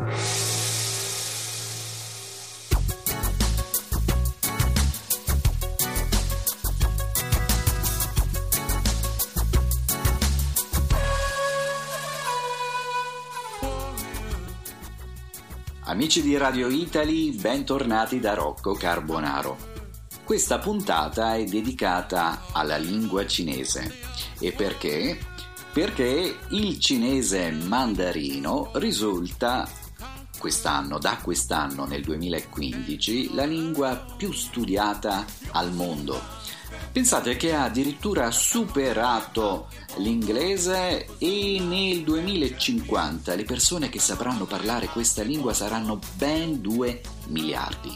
Amici di Radio Italy, bentornati da Rocco Carbonaro. Questa puntata è dedicata alla lingua cinese. E perché? Perché il cinese mandarino risulta quest'anno, da quest'anno nel 2015, la lingua più studiata al mondo. Pensate che ha addirittura superato l'inglese e nel 2050 le persone che sapranno parlare questa lingua saranno ben 2 miliardi.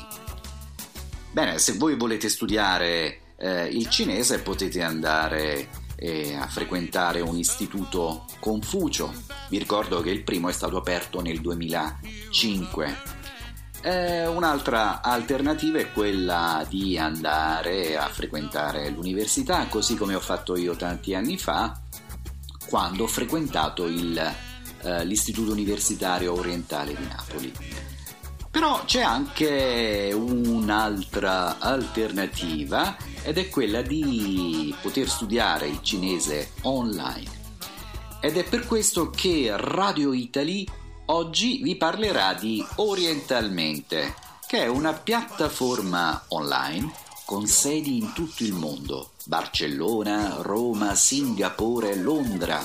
Bene, se voi volete studiare eh, il cinese potete andare eh, a frequentare un istituto Confucio. Vi ricordo che il primo è stato aperto nel 2005 eh, un'altra alternativa è quella di andare a frequentare l'università, così come ho fatto io tanti anni fa, quando ho frequentato il, eh, l'Istituto Universitario Orientale di Napoli. Però c'è anche un'altra alternativa ed è quella di poter studiare il cinese online. Ed è per questo che Radio Italy Oggi vi parlerà di Orientalmente, che è una piattaforma online con sedi in tutto il mondo, Barcellona, Roma, Singapore, Londra.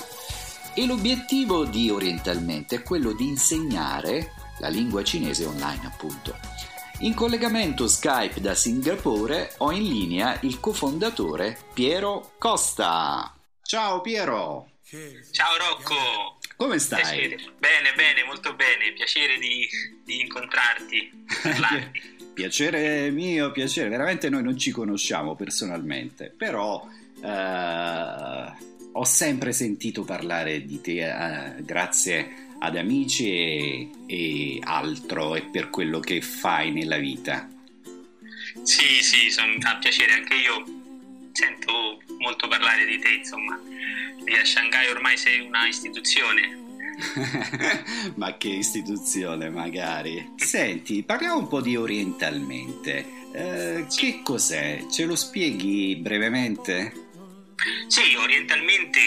E l'obiettivo di Orientalmente è quello di insegnare la lingua cinese online, appunto. In collegamento Skype da Singapore ho in linea il cofondatore Piero Costa. Ciao Piero! Ciao Rocco! Come stai? Piacere. Bene, bene, molto bene. Piacere di, di incontrarti, piacere mio, piacere. Veramente noi non ci conosciamo personalmente, però eh, ho sempre sentito parlare di te eh, grazie ad amici e, e altro e per quello che fai nella vita. Sì, sì, sono a piacere. Anche io sento molto parlare di te, insomma a Shanghai ormai sei una istituzione. Ma che istituzione, magari. Senti, parliamo un po' di orientalmente. Eh. Che cos'è? Ce lo spieghi brevemente? Sì, orientalmente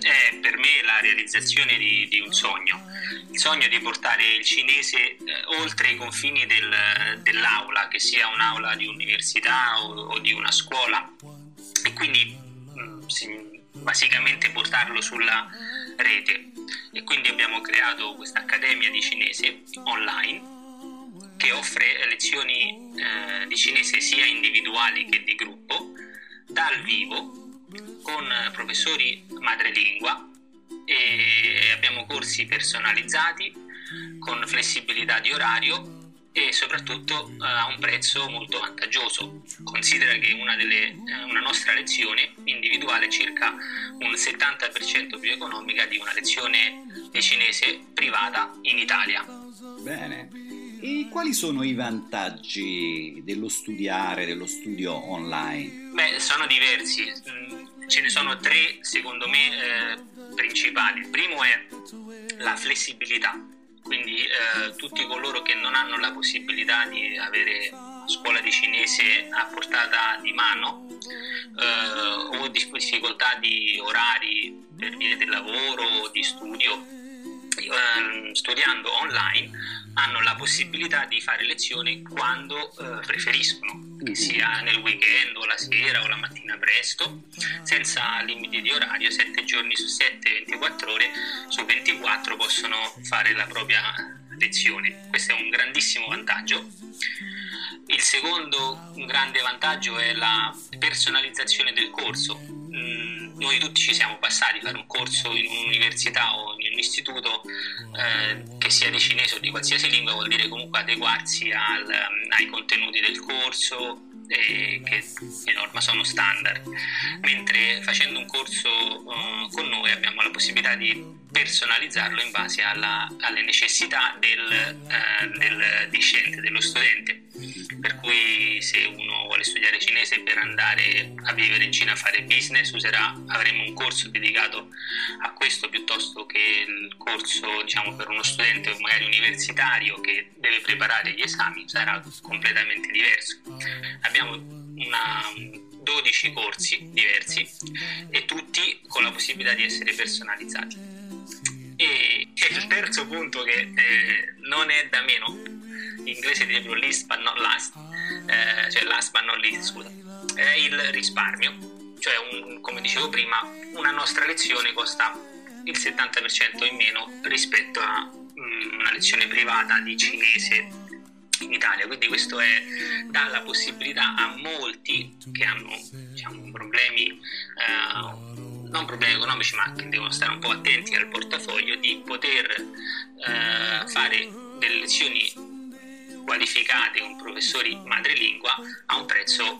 è per me la realizzazione di, di un sogno, il sogno di portare il cinese eh, oltre i confini del, dell'aula, che sia un'aula di università o, o di una scuola, e quindi mh, mm, si, basicamente portarlo sulla rete. E quindi abbiamo creato questa accademia di cinese online che offre lezioni eh, di cinese sia individuali che di gruppo dal vivo con professori madrelingua e abbiamo corsi personalizzati con flessibilità di orario e soprattutto uh, a un prezzo molto vantaggioso. Considera che una, delle, uh, una nostra lezione individuale è circa un 70% più economica di una lezione cinese privata in Italia. Bene. E quali sono i vantaggi dello studiare, dello studio online? Beh, sono diversi. Mm, ce ne sono tre, secondo me, eh, principali. Il primo è la flessibilità quindi eh, tutti coloro che non hanno la possibilità di avere scuola di cinese a portata di mano eh, o difficoltà di orari per via del lavoro o di studio, studiando online hanno la possibilità di fare lezioni quando eh, preferiscono, che sia nel weekend o la sera o la mattina presto, senza limiti di orario, 7 giorni su 7, 24 ore su 24 possono fare la propria lezione. Questo è un grandissimo vantaggio. Il secondo grande vantaggio è la personalizzazione del corso. Mm, noi tutti ci siamo passati a fare un corso in un'università o in un istituto eh, che sia di cinese o di qualsiasi lingua, vuol dire comunque adeguarsi al, ai contenuti del corso, che di norma sono standard, mentre facendo un corso eh, con noi abbiamo la possibilità di personalizzarlo in base alla, alle necessità del, eh, del discente, dello studente. per cui se uno vuole studiare cinese per andare a vivere in Cina a fare business userà, avremo un corso dedicato a questo piuttosto che il corso diciamo, per uno studente magari universitario che deve preparare gli esami sarà completamente diverso. Abbiamo una, 12 corsi diversi e tutti con la possibilità di essere personalizzati. E, e il terzo punto che eh, non è da meno, in inglese dicevo list but not last, eh, cioè last but not least, scusa, è il risparmio. Cioè, un, come dicevo prima, una nostra lezione costa il 70% in meno rispetto a um, una lezione privata di cinese in Italia, quindi questo è, dà la possibilità a molti che hanno diciamo, problemi, eh, non problemi economici, ma che devono stare un po' attenti al portafoglio, di poter eh, fare delle lezioni qualificate con professori madrelingua a un prezzo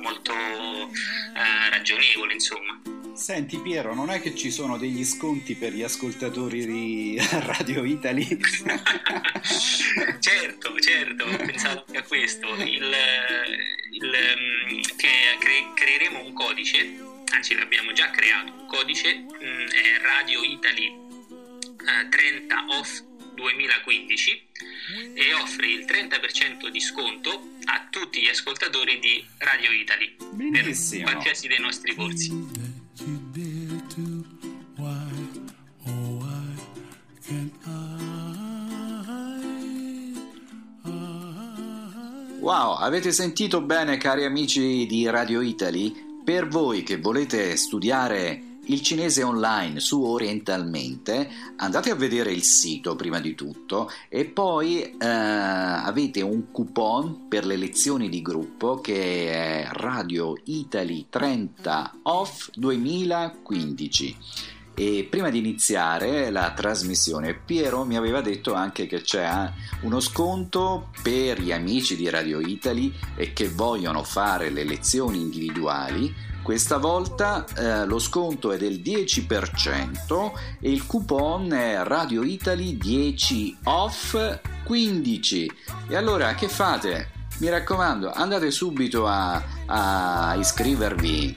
molto eh, ragionevole, insomma. Senti Piero, non è che ci sono degli sconti per gli ascoltatori di Radio Italy? certo, certo, ho pensato anche a questo. Il, il, mm, che cre- creeremo un codice, anzi l'abbiamo già creato, un codice mh, mm, è Radio Italy eh, 30 off 2015 e offre il 30% di sconto a tutti gli ascoltatori di Radio Italy Bellissimo. per qualsiasi dei nostri corsi. Wow, avete sentito bene cari amici di Radio Italy? Per voi che volete studiare il cinese online su Orientalmente, andate a vedere il sito prima di tutto e poi eh, avete un coupon per le lezioni di gruppo che è Radio Italy 30 Off 2015. E prima di iniziare la trasmissione, Piero mi aveva detto anche che c'è eh, uno sconto per gli amici di Radio Italy e che vogliono fare le lezioni individuali questa volta eh, lo sconto è del 10% e il coupon è Radio Italy 10 off 15. E allora che fate? Mi raccomando, andate subito a, a iscrivervi.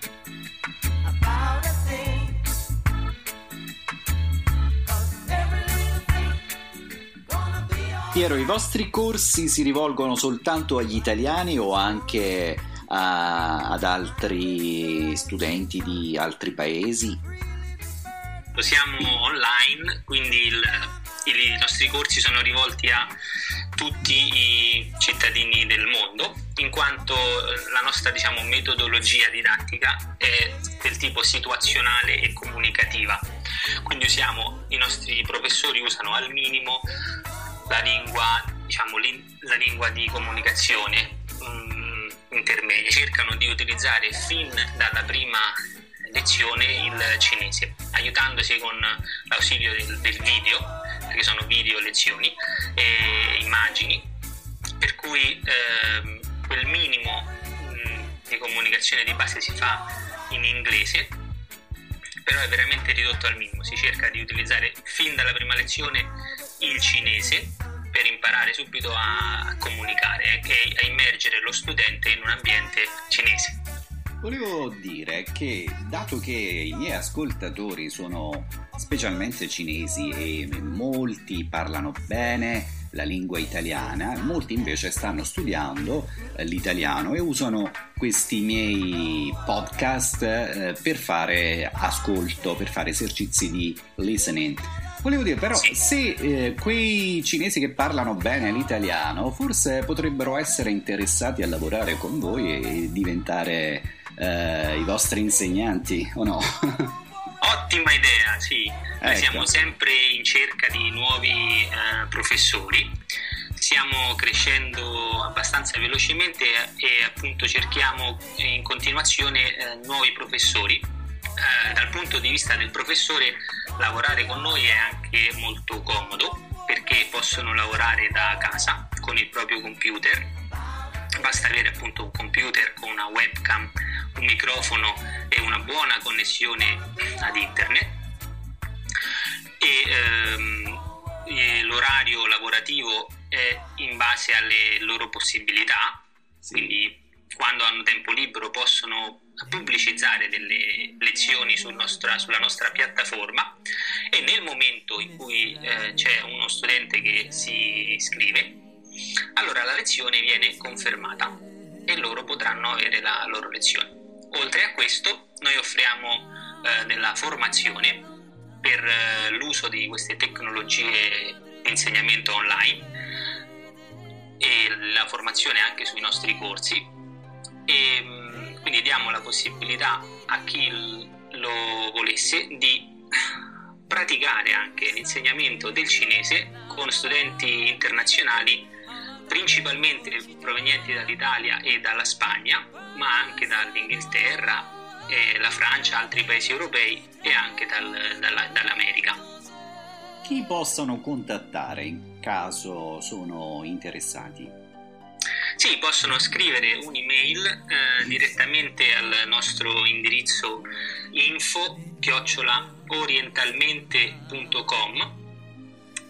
Piero, i vostri corsi si rivolgono soltanto agli italiani o anche a, ad altri studenti di altri paesi? Siamo online, quindi il, i nostri corsi sono rivolti a tutti i cittadini del mondo, in quanto la nostra diciamo, metodologia didattica è del tipo situazionale e comunicativa. Quindi usiamo, i nostri professori usano al minimo la lingua, diciamo, la lingua di comunicazione intermedie cercano di utilizzare fin dalla prima lezione il cinese, aiutandosi con l'ausilio del, del video, perché sono video lezioni e immagini, per cui eh, quel minimo mh, di comunicazione di base si fa in inglese, però è veramente ridotto al minimo, si cerca di utilizzare fin dalla prima lezione il cinese per imparare subito a comunicare e a immergere lo studente in un ambiente cinese. Volevo dire che, dato che i miei ascoltatori sono specialmente cinesi e molti parlano bene la lingua italiana, molti invece stanno studiando eh, l'italiano e usano questi miei podcast eh, per fare ascolto, per fare esercizi di listening. Volevo dire però, sì. se eh, quei cinesi che parlano bene l'italiano forse potrebbero essere interessati a lavorare con voi e diventare eh, i vostri insegnanti, o no? Ottima idea, sì. Noi ecco. siamo sempre in cerca di nuovi eh, professori. Stiamo crescendo abbastanza velocemente e appunto cerchiamo in continuazione eh, nuovi professori eh, dal punto di vista del professore lavorare con noi è anche molto comodo perché possono lavorare da casa con il proprio computer basta avere appunto un computer con una webcam un microfono e una buona connessione ad internet e ehm, eh, l'orario lavorativo è in base alle loro possibilità, sì. quindi quando hanno tempo libero possono pubblicizzare delle lezioni sul nostra, sulla nostra piattaforma e nel momento in cui eh, c'è uno studente che si iscrive, allora la lezione viene confermata e loro potranno avere la loro lezione. Oltre a questo, noi offriamo eh, della formazione per eh, l'uso di queste tecnologie di insegnamento online e la formazione anche sui nostri corsi e mm, quindi diamo la possibilità a chi lo volesse di praticare anche l'insegnamento del cinese con studenti internazionali principalmente provenienti dall'Italia e dalla Spagna, ma anche dall'Inghilterra, eh, la Francia, altri paesi europei e anche dal, dalla, dall'America. Chi possono contattare in caso sono interessati? Sì, possono scrivere un'email eh, direttamente al nostro indirizzo info orientalmente.com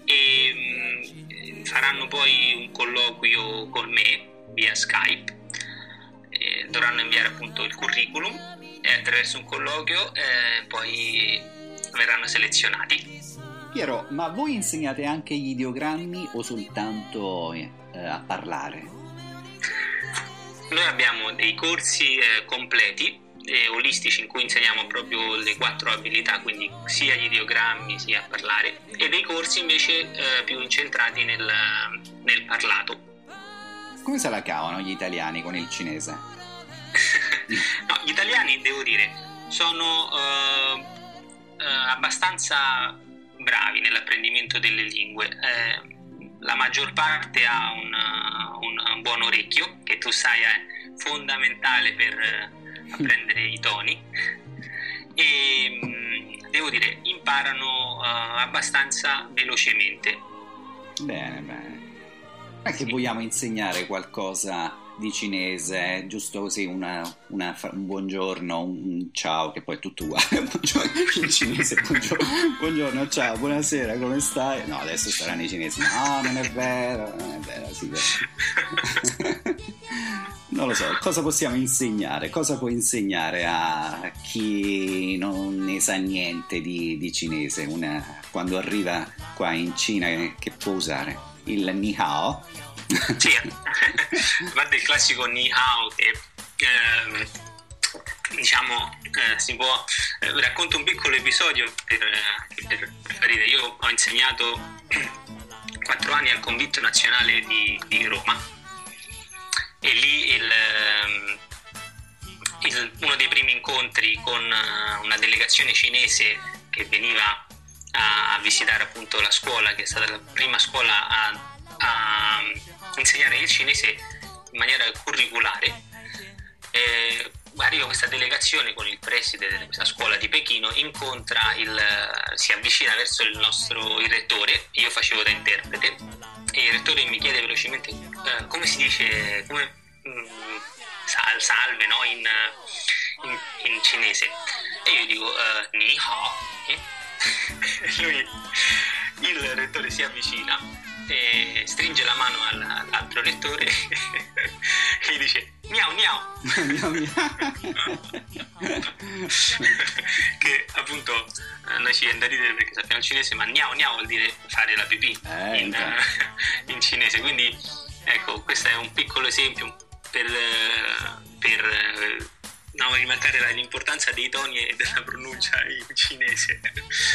e mh, faranno poi un colloquio con me via Skype. E dovranno inviare appunto il curriculum e attraverso un colloquio eh, poi verranno selezionati. Piero, ma voi insegnate anche gli ideogrammi o soltanto eh, a parlare? Noi abbiamo dei corsi eh, completi e olistici in cui insegniamo proprio le quattro abilità, quindi sia gli ideogrammi sia parlare, e dei corsi invece eh, più incentrati nel, nel, parlato. Come se la cavano gli italiani con il cinese? no, gli italiani, devo dire, sono eh, eh, abbastanza bravi nell'apprendimento delle lingue. Eh, la maggior parte ha un, un, un buon orecchio, che tu sai è fondamentale per apprendere i toni e mm, devo dire imparano uh, abbastanza velocemente. Bene, bene. Non è che sì. vogliamo insegnare qualcosa di cinese, giusto così una, una, un buongiorno, un ciao, che poi è tutto uguale. in cinese, buongiorno, buongiorno, ciao, buonasera, come stai? No, adesso saranno i cinesi. No, non è vero, non è vero, sì, vero. non lo so, cosa possiamo insegnare? Cosa può insegnare a chi non ne sa niente di, di cinese una, quando arriva qua in Cina che può usare? Il Ni Sì, guarda il classico Ni Hao che eh, diciamo eh, si può eh, racconto un piccolo episodio per, per, per far ridere. Io ho insegnato quattro anni al convitto nazionale di, di Roma e lì il, ehm, il, uno dei primi incontri con eh, una delegazione cinese che veniva a visitare appunto la scuola, che è stata la prima scuola a, a insegnare il cinese in maniera curriculare. E arriva questa delegazione con il preside di questa scuola di Pechino, incontra il, si avvicina verso il nostro il rettore, io facevo da interprete e il rettore mi chiede velocemente eh, come si dice, come, mm, sal, salve no? in, in, in, cinese. E io dico uh, ni hao. Eh? Lui, il rettore si avvicina e stringe la mano all'altro rettore e gli dice miau miau. Che appunto noi ci viene da ridere perché sappiamo il cinese ma miau miau vuol dire fare la pipì eh, in, in, cinese. Quindi ecco questo è un piccolo esempio per, per no, rimarcare l'importanza dei toni e della pronuncia in cinese.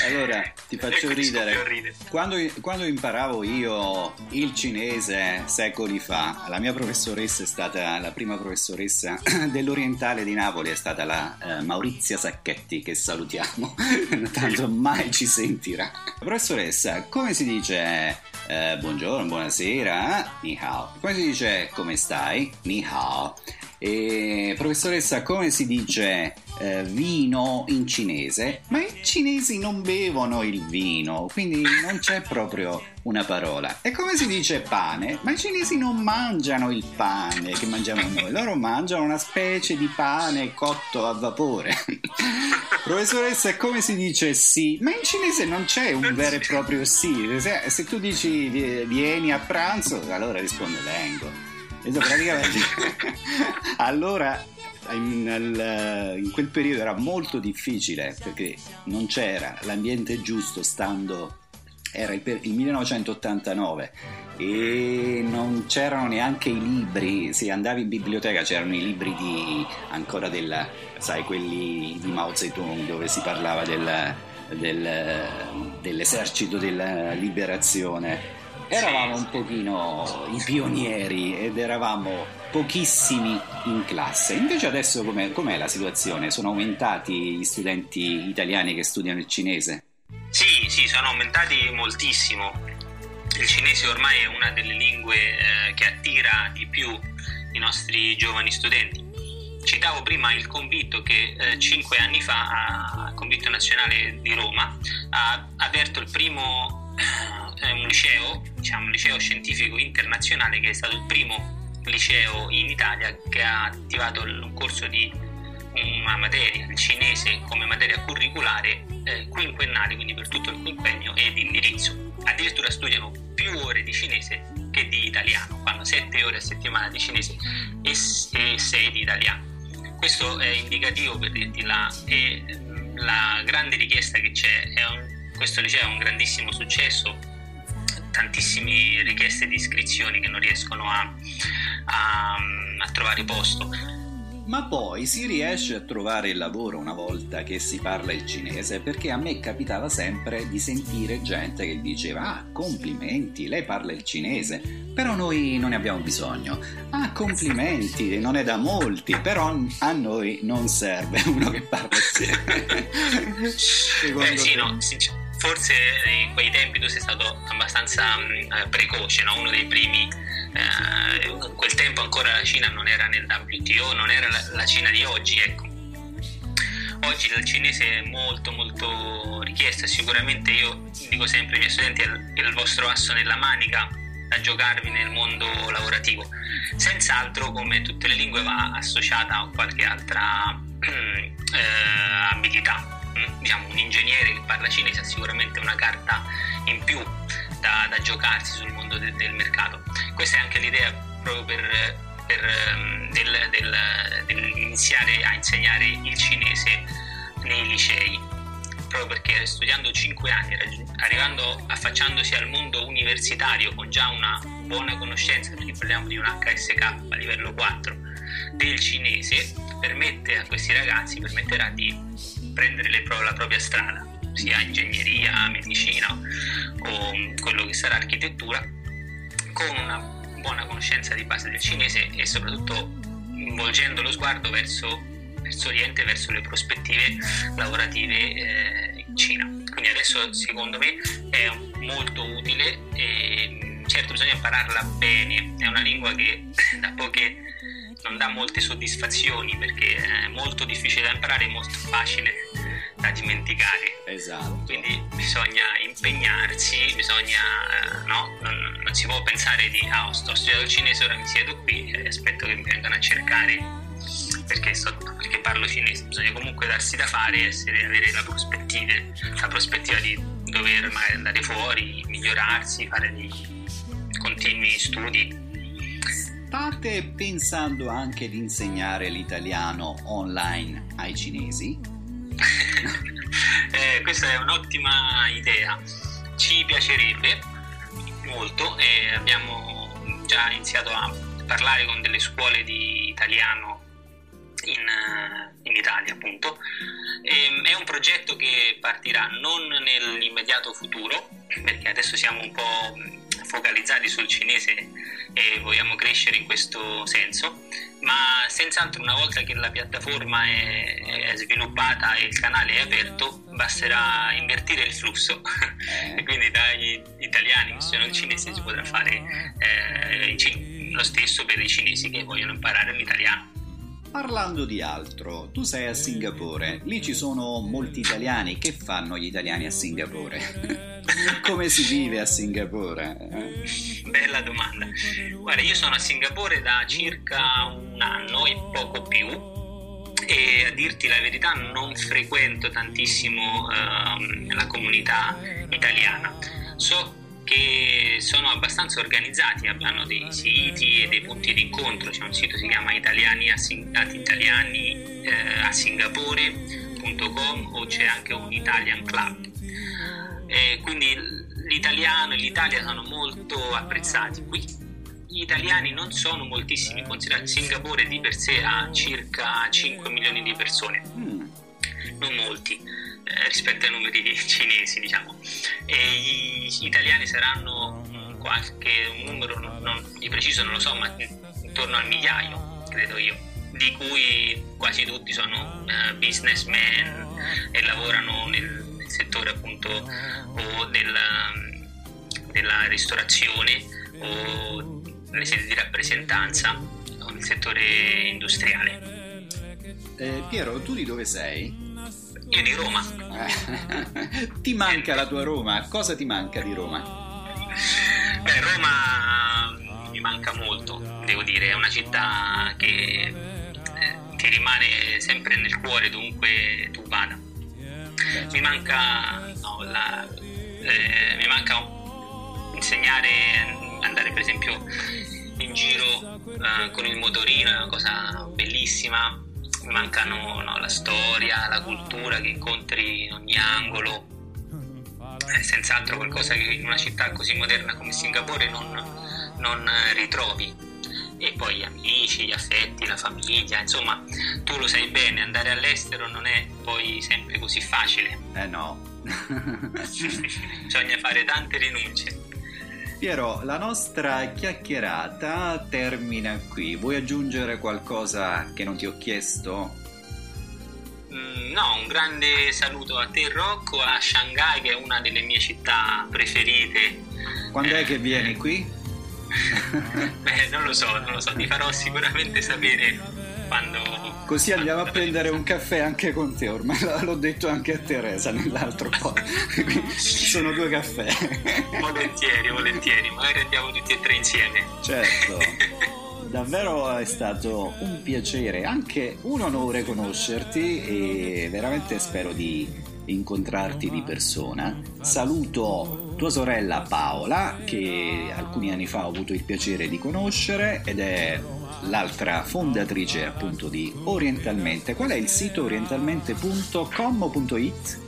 Allora, ti faccio ridere. Quando, quando, imparavo io il cinese secoli fa, la mia professoressa è stata, la prima professoressa dell'Orientale di Napoli è stata la eh, Maurizia Sacchetti, che salutiamo, tanto mai ci sentirà. Professoressa, come si dice eh, buongiorno, buonasera? Ni hao. Come si dice come stai? Ni hao. E, professoressa, come si dice eh, vino in cinese? Ma i cinesi non bevono il vino, quindi non c'è proprio una parola. E come si dice pane? Ma i cinesi non mangiano il pane che mangiamo noi, loro mangiano una specie di pane cotto a vapore. Professoressa, come si dice sì? Ma in cinese non c'è un vero e proprio sì. Se, se tu dici vieni a pranzo, allora risponde vengo. Praticamente, allora in, in, quel periodo era molto difficile perché non c'era l'ambiente giusto stando era il, il, 1989 e non c'erano neanche i libri. Se andavi in biblioteca c'erano i libri di ancora della sai quelli di Mao Zedong dove si parlava del, del, dell'esercito della liberazione eravamo un pochino i pionieri ed eravamo pochissimi in classe. Invece adesso com'è, com'è, la situazione? Sono aumentati gli studenti italiani che studiano il cinese? Sì, sì, sono aumentati moltissimo. Il cinese ormai è una delle lingue eh, che attira di più i nostri giovani studenti. Citavo prima il convitto che eh, cinque anni fa, al Convitto Nazionale di Roma, ha aperto il primo eh, un liceo, diciamo un liceo scientifico internazionale che è stato il primo liceo in Italia che ha attivato un corso di una materia, il cinese, come materia curriculare eh, quinquennale, quindi per tutto il quinquennio e di indirizzo. Addirittura studiano più ore di cinese che di italiano, fanno 7 ore a settimana di cinese e 6 di italiano. Questo è indicativo per dirti la, la grande richiesta che c'è. Un, questo liceo è un grandissimo successo, tantissime richieste di iscrizioni che non riescono a, a, a trovare posto. Ma poi si riesce a trovare il lavoro una volta che si parla il cinese perché a me capitava sempre di sentire gente che diceva ah complimenti, lei parla il cinese, però noi non ne abbiamo bisogno. Ah complimenti, non è da molti, però a noi non serve uno che parla il cinese. eh, sì, no, sinceramente forse in quei tempi tu sei stato abbastanza eh, precoce, no? uno dei primi. Eh, in quel tempo ancora la Cina non era nel WTO, non era la, la Cina di oggi, ecco. Oggi il cinese è molto molto richiesto e sicuramente io dico sempre ai miei studenti è il vostro asso nella manica da giocarvi nel mondo lavorativo. Senz'altro come tutte le lingue va associata a qualche altra eh, abilità diciamo, un ingegnere che parla cinese ha sicuramente una carta in più da, da giocarsi sul mondo de, del mercato. Questa è anche l'idea proprio per, per ehm, del, del, dell'iniziare a insegnare il cinese nei licei proprio perché studiando 5 anni, arrivando, affacciandosi al mondo universitario con già una buona conoscenza, perché parliamo di un HSK a livello 4 del cinese, permette a questi ragazzi, permetterà di prendere le, la propria strada, sia ingegneria, medicina o quello che sarà architettura, con una buona conoscenza di base del cinese e soprattutto volgendo lo sguardo verso, verso Oriente, verso le prospettive lavorative eh, in Cina. Quindi adesso secondo me è molto utile e certo bisogna impararla bene, è una lingua che da poche non dà molte soddisfazioni perché è molto difficile da imparare e molto facile da dimenticare. Esatto. Quindi bisogna impegnarsi, bisogna, eh, no? Non, non, si può pensare di, ah, sto studiando il cinese, ora mi siedo qui e aspetto che mi vengano a cercare perché, sto, perché parlo cinese. Bisogna comunque darsi da fare, essere, avere la prospettiva, la prospettiva di dover magari andare fuori, migliorarsi, fare dei continui studi State pensando anche di insegnare l'italiano online ai cinesi? eh, questa è un'ottima idea, ci piacerebbe molto e abbiamo già iniziato a parlare con delle scuole di italiano in, in Italia appunto. E, ehm, è un progetto che partirà non nell'immediato futuro perché adesso siamo un po' focalizzati sul cinese e vogliamo crescere in questo senso, ma senz'altro una volta che la piattaforma è, è sviluppata e il canale è aperto, basterà invertire il flusso e quindi dagli italiani che studiano il cinese si potrà fare eh, lo stesso per i cinesi che vogliono imparare l'italiano. Parlando di altro, tu sei a Singapore, lì ci sono molti italiani, che fanno gli italiani a Singapore? Come si vive a Singapore? Bella domanda. Guarda, io sono a Singapore da circa un anno e poco più e a dirti la verità non frequento tantissimo uh, la comunità italiana. So che sono abbastanza organizzati, hanno dei siti e dei punti di incontro, c'è un sito che si chiama italiani a, Sing- italiani, eh, a singapore.com o c'è anche un Italian Club. E quindi l'italiano e l'Italia sono molto apprezzati. Qui gli italiani non sono moltissimi considerati, Singapore di per sé ha circa 5 milioni di persone, non molti rispetto ai numeri cinesi, diciamo. E gli italiani saranno qualche un numero non, di preciso non lo so, ma intorno al migliaio, credo io, di cui quasi tutti sono uh, businessmen e lavorano nel, nel settore appunto o della, della ristorazione o nelle sedi di rappresentanza o nel settore industriale. Eh, Piero, tu di dove sei? Io di Roma. ti manca la tua Roma? Cosa ti manca di Roma? Beh, Roma mi manca molto, devo dire, è una città che eh, ti rimane sempre nel cuore dovunque tu vada. Mi manca, no, la, eh, mi manca insegnare, andare per esempio in giro eh, con il motorino, è una cosa bellissima mancano no, la storia, la cultura che incontri in ogni angolo. È senz'altro qualcosa che in una città così moderna come Singapore non, non ritrovi. E poi gli amici, gli affetti, la famiglia, insomma, tu lo sai bene, andare all'estero non è poi sempre così facile. Eh no. Bisogna fare tante rinunce. Piero, la nostra chiacchierata termina qui. Vuoi aggiungere qualcosa che non ti ho chiesto? Mm, no, un grande saluto a te Rocco, a Shanghai che è una delle mie città preferite. Quando eh, è che vieni qui? Beh, non lo so, non lo so, ti farò sicuramente sapere quando... Così andiamo a prendere un caffè anche con te, ormai l'ho detto anche a Teresa nell'altro po'. Sono due caffè. volentieri, volentieri, magari andiamo tutti e tre insieme. Certo. Davvero è stato un piacere, anche un onore conoscerti e veramente spero di incontrarti di persona. Saluto tua sorella Paola che alcuni anni fa ho avuto il piacere di conoscere ed è l'altra fondatrice appunto di Orientalmente. Qual è il sito orientalmente.com o .it?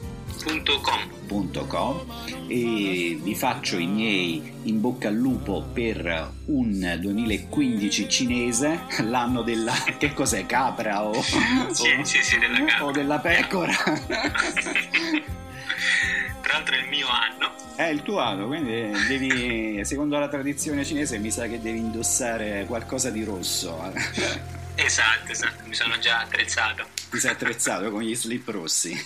.com. e vi faccio i miei in bocca al lupo per un 2015 cinese, l'anno della che cos'è capra o, sì, o, sì, sì, della capra. o della pecora. Tra l'altro è il mio anno. È il tuo anno, quindi devi, secondo la tradizione cinese, mi sa che devi indossare qualcosa di rosso. Esatto, esatto, mi sono già attrezzato. Ti sei attrezzato con gli slip rossi.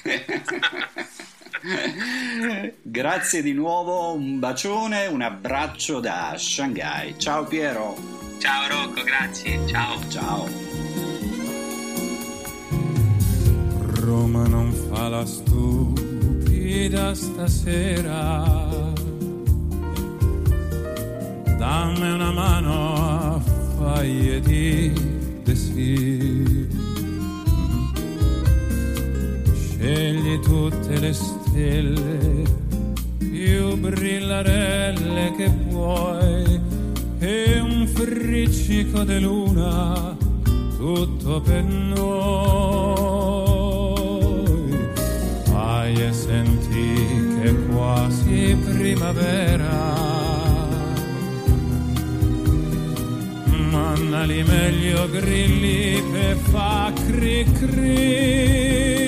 Grazie di nuovo, un bacione, un abbraccio da Shanghai. Ciao Piero. Ciao Rocco, grazie. Ciao. Ciao. Roma non fa la stupida stasera. Dammi una mano a faglie di desir. Scegli tutte le stelle più brillarelle che puoi e un friccico di luna tutto per noi. Fai e senti che quasi primavera. Mannali meglio grilli per fa cri cri.